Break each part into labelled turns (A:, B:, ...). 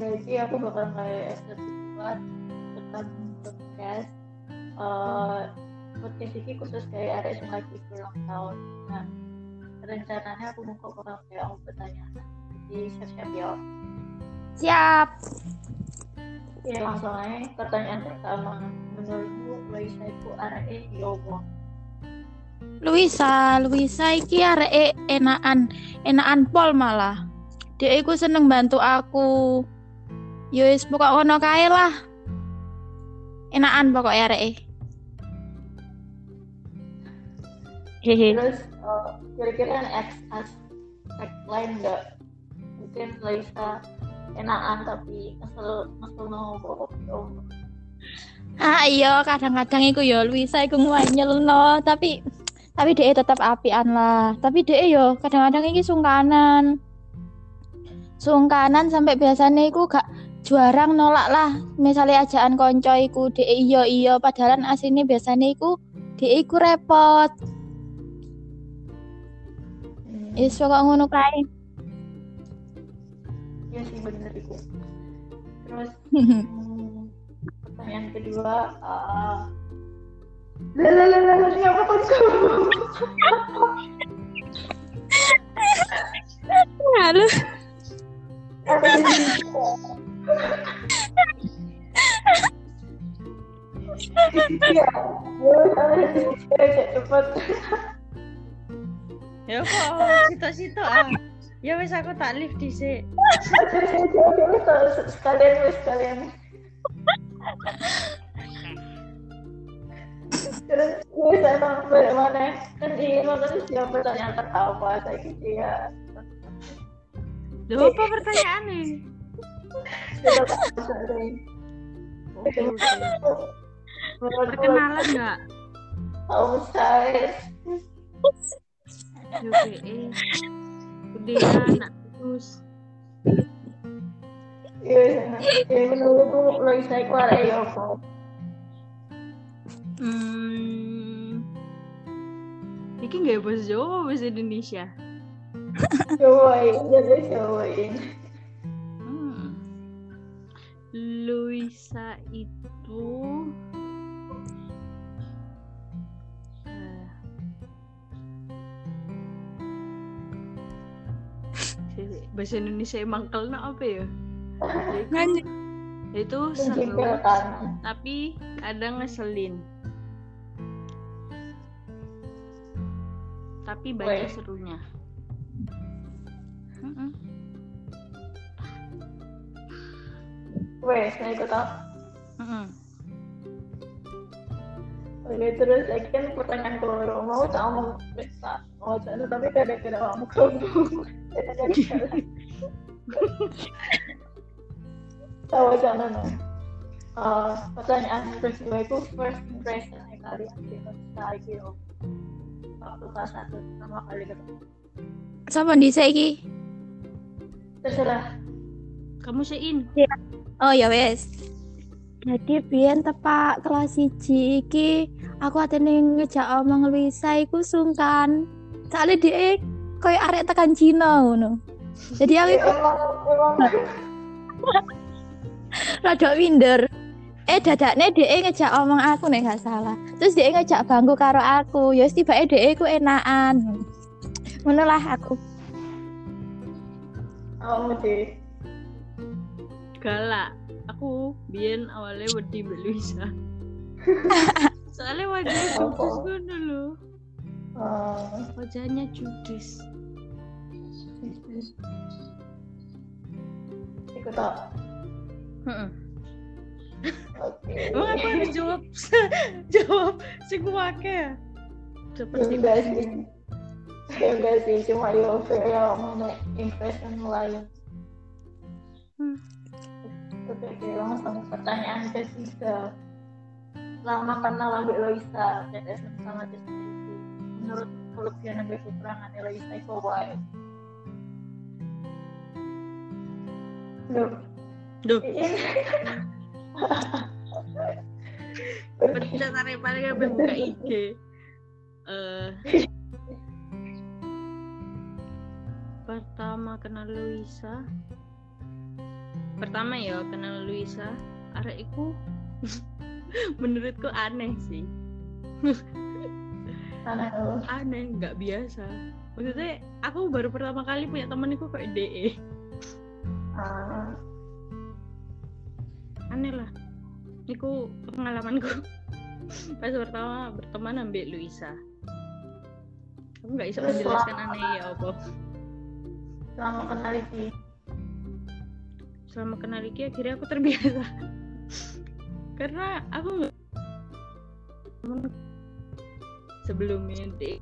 A: Jadi di aku bakal kayak episode buat tentang podcast. Uh, podcast ini khusus kayak ada yang lagi berulang tahun. Nah, rencananya aku mau kok bakal kayak aku pertanyaan. Jadi siap-siap ya.
B: Siap.
A: Ya langsung aja pertanyaan pertama. Menurutmu Luisa itu arahnya yobo?
B: Luisa, Luisa iki arek enakan, enakan pol malah. Dia iku seneng bantu aku. Yo wis pokok ngono kae lah. Enakan pokok arek. Hehe.
A: Terus uh, kira-kira X aspek lain nggak? Mungkin Luisa enakan tapi kesel kesel yobo.
B: Ah iya, kadang-kadang iku yo Luisa iku ngwanyel no, tapi tapi dia tetap apian lah. Tapi dia yo kadang-kadang iki sungkanan. Sungkanan sampai biasanya iku gak juarang nolak lah. Misalnya ajaan konco iku dia iya iya padahal aslinya biasanya iku dia iku repot.
A: Hmm.
B: Is kok ngono kae.
A: Iya sih bener itu. Terus hmm, pertanyaan kedua, uh, lah lah lah lah siapa kan
B: Halo.
A: Iya, ya cepat.
C: Ya kok situ-situ ah. Ya wis aku tak lift dhisik.
A: Sekalian wes sekalian. Terus wes emang bagaimana? Kan ingin nonton siapa pertanyaan pertama saya gitu ya.
C: Lho apa pertanyaannya?
A: Cari.
C: Perkenalan enggak?
A: Tahu saya.
C: Udah anak terus.
A: Iya, ya menurutmu Loisa itu arek ya apa?
C: Hmm. Iki nggak bahasa Jawa bahasa Indonesia.
A: Cobain, jadi cobain.
C: Hmm. Luisa itu bahasa Indonesia emang kelna apa ya?
B: Nganyi.
C: Itu seru tapi kadang ngeselin. Tapi banyak serunya.
A: Wes, saya ikut.
C: Mm-mm.
A: Oke, terus lagi kan pertanyaan kalau mau tak ngomong bisa mau tapi kadang-kadang kamu kamu tahu sana no. Uh, pertanyaan kedua itu first impression yang kalian di Indonesia gitu. Waktu kelas satu pertama kali ketemu.
B: Sapa dhisik iki?
A: Terserah.
C: Kamu sein.
B: Oh ya wes. Jadi biyen tepak kelas 1 iki aku atene ngejak omong Luisa iku sungkan. Soalnya dia koyo arek tekan Cina ngono. Jadi aku
A: Ya, emang emang
B: rada minder. Eh dadakne dia ngejak omong aku nek gak salah. Terus dia ngejak bangku karo aku. Ya wis tibake dia iku enakan. Ngono lah aku.
A: kamu deh.
C: galak aku biyen awalnya wedi mbak Luisa soalnya wajahnya judes gue dulu
A: Uh,
C: wajahnya judes
A: ikut tak? Oke.
C: emang aku harus jawab jawab sing wake ya? Seperti
A: enggak sih. Enggak sih cuma fair ya mana impression lain.
C: Hmm.
A: oke langsung pertanyaan ketiga lama kenal Mbak Loisa? TTS sama Justin menurut kelebihan dan kekurangan Loisa itu apa Duh,
C: Duh,
A: ini
C: pencet paling apa buka IG. Eh. Pertama kenal Luisa. Pertama ya kenal Luisa. Arek iku menurutku aneh sih
A: Aneh.
C: Nggak biasa. Maksudnya aku baru pertama kali punya temen iku kayak DE
A: Ah,
C: aneh lah. Iku pengalamanku. Pas pertama berteman ambil Luisa. Aku nggak bisa menjelaskan aneh ya apa.
A: Selama kenal iki.
C: selama kenal Riki akhirnya aku terbiasa. Karena aku nggak sebelumnya deh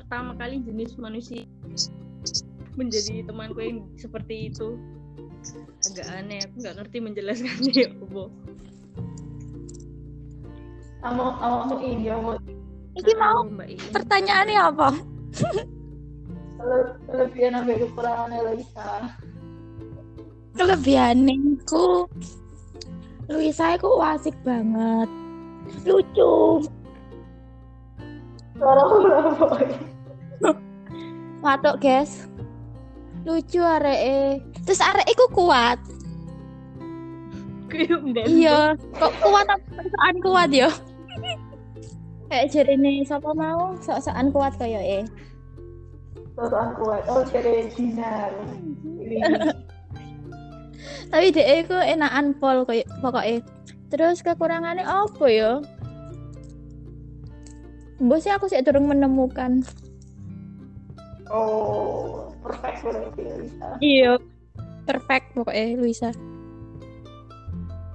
C: pertama kali jenis manusia menjadi temanku yang seperti itu agak aneh aku nggak ngerti menjelaskannya ya apa
A: Kamu kamu ini kamu
B: Iki mau
C: ini
B: pertanyaannya apa?
A: le- kelebihan sampai kekurangannya Luisa.
B: Kelebihanku Luisa itu asik banget. Lucu. Watuk, guys. Lucu areke. Terus arek iku kuat. Iya, kok kuat sosokan kuat ya? Kayak jerene sapa mau sok-sokan kuat kaya eh.
A: Suara kuat. Oh, cari dinar. Ini.
B: Tapi dhek iku enakan pol koyo pokoke. Terus kekurangannya apa ya? Mbok sih aku sih durung menemukan.
A: Oh, perfect berarti Luisa.
B: Iya. Perfect pokoknya Luisa.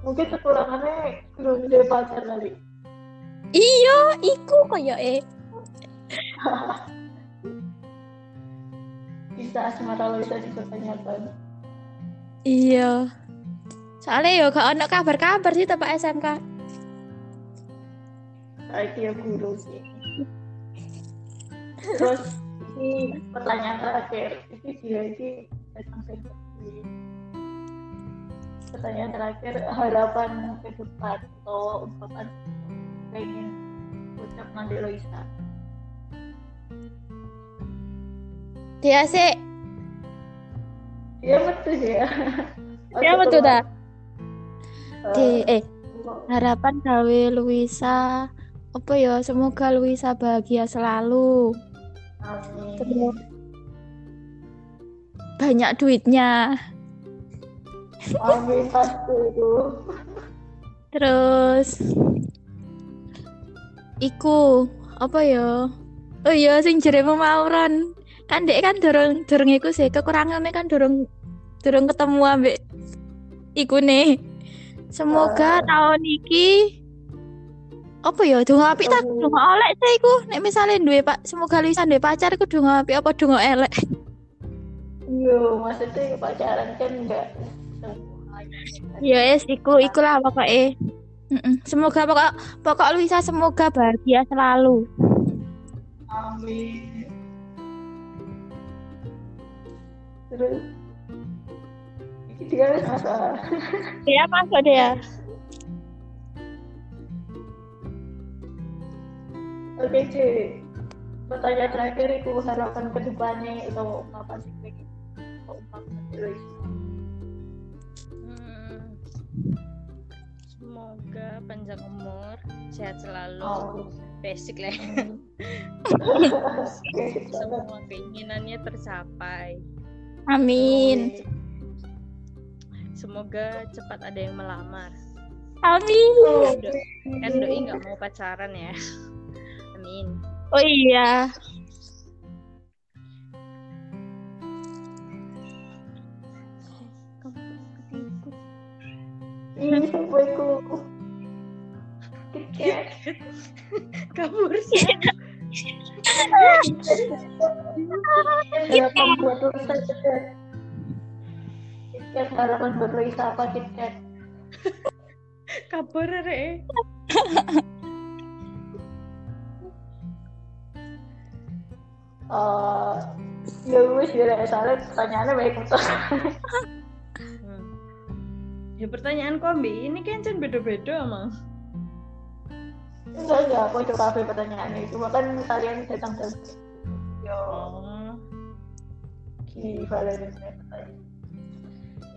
A: Mungkin kekurangannya belum jadi pacar kali.
B: Iya, iku koyo eh.
A: Bisa asmara Luisa dipertanyakan.
B: Iya. Soalnya ya gak ono kabar-kabar sih tempat SMK.
A: Saya dia guru sih. Terus ini pertanyaan terakhir. Ini dia ini. Pertanyaan terakhir harapan ke depan atau ungkapan pengen ucap nanti Loisa.
B: Dia sih,
A: Iya betul ya.
B: dia betul dah. Di
A: Eh,
B: eh harapan gawe Luisa apa ya semoga Luisa bahagia selalu
A: amin.
B: terus banyak duitnya
A: Amin pasti itu.
B: terus iku apa ya oh iya sing jeremu mauron kan dek kan dorong dorong iku sih kekurangannya kan dorong dorong ketemu ambek iku nih semoga
A: Ah.
B: tahun iki apa ya donga apik tak? Donga olek sih iku. Nek misalnya duwe pak semoga Luisa duwe pacar iku donga apik apa donga elek?
A: Iya, maksudnya pacaran kan enggak
B: ya es iku ikulah pokoknya Mm-mm. semoga pokok pokok Luisa semoga bahagia selalu.
A: Amin. Terus? Ini harus masalah.
B: dia masuk dia
A: Oke cuy. Pertanyaan terakhir itu harapan ke depannya atau ungkapan sih pengen.
C: Hmm. semoga panjang umur sehat selalu
A: Oh.
C: basic lah semua keinginannya tercapai
B: amin
C: semoga cepat ada yang melamar
B: amin
A: Oh,
C: kan doi nggak mau pacaran ya amin
B: oh iya.
A: Ini
C: kabur sih.
A: Harapan buat Luisa KitKat. KitKat harapan buat Luisa apa KitKat?
C: kabur re
A: Eh, ya wis ya soalnya pertanyaannya baik betul.
C: Hmm. ya pertanyaan kombi ini kan can beda-beda emang
A: Enggak enggak, aku itu kafe pertanyaannya cuma kan kalian datang ke yo
C: oh
A: di Valencia pertanyaan.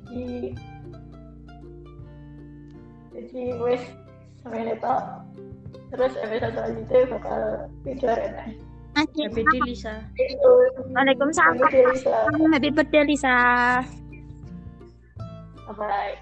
A: jadi jadi wes sampai itu terus episode selanjutnya bakal video Rena
C: Happy day Lisa.
A: itu
B: Waalaikumsalam.
A: Happy day, Lisa.
B: Happy birthday Lisa.
A: bye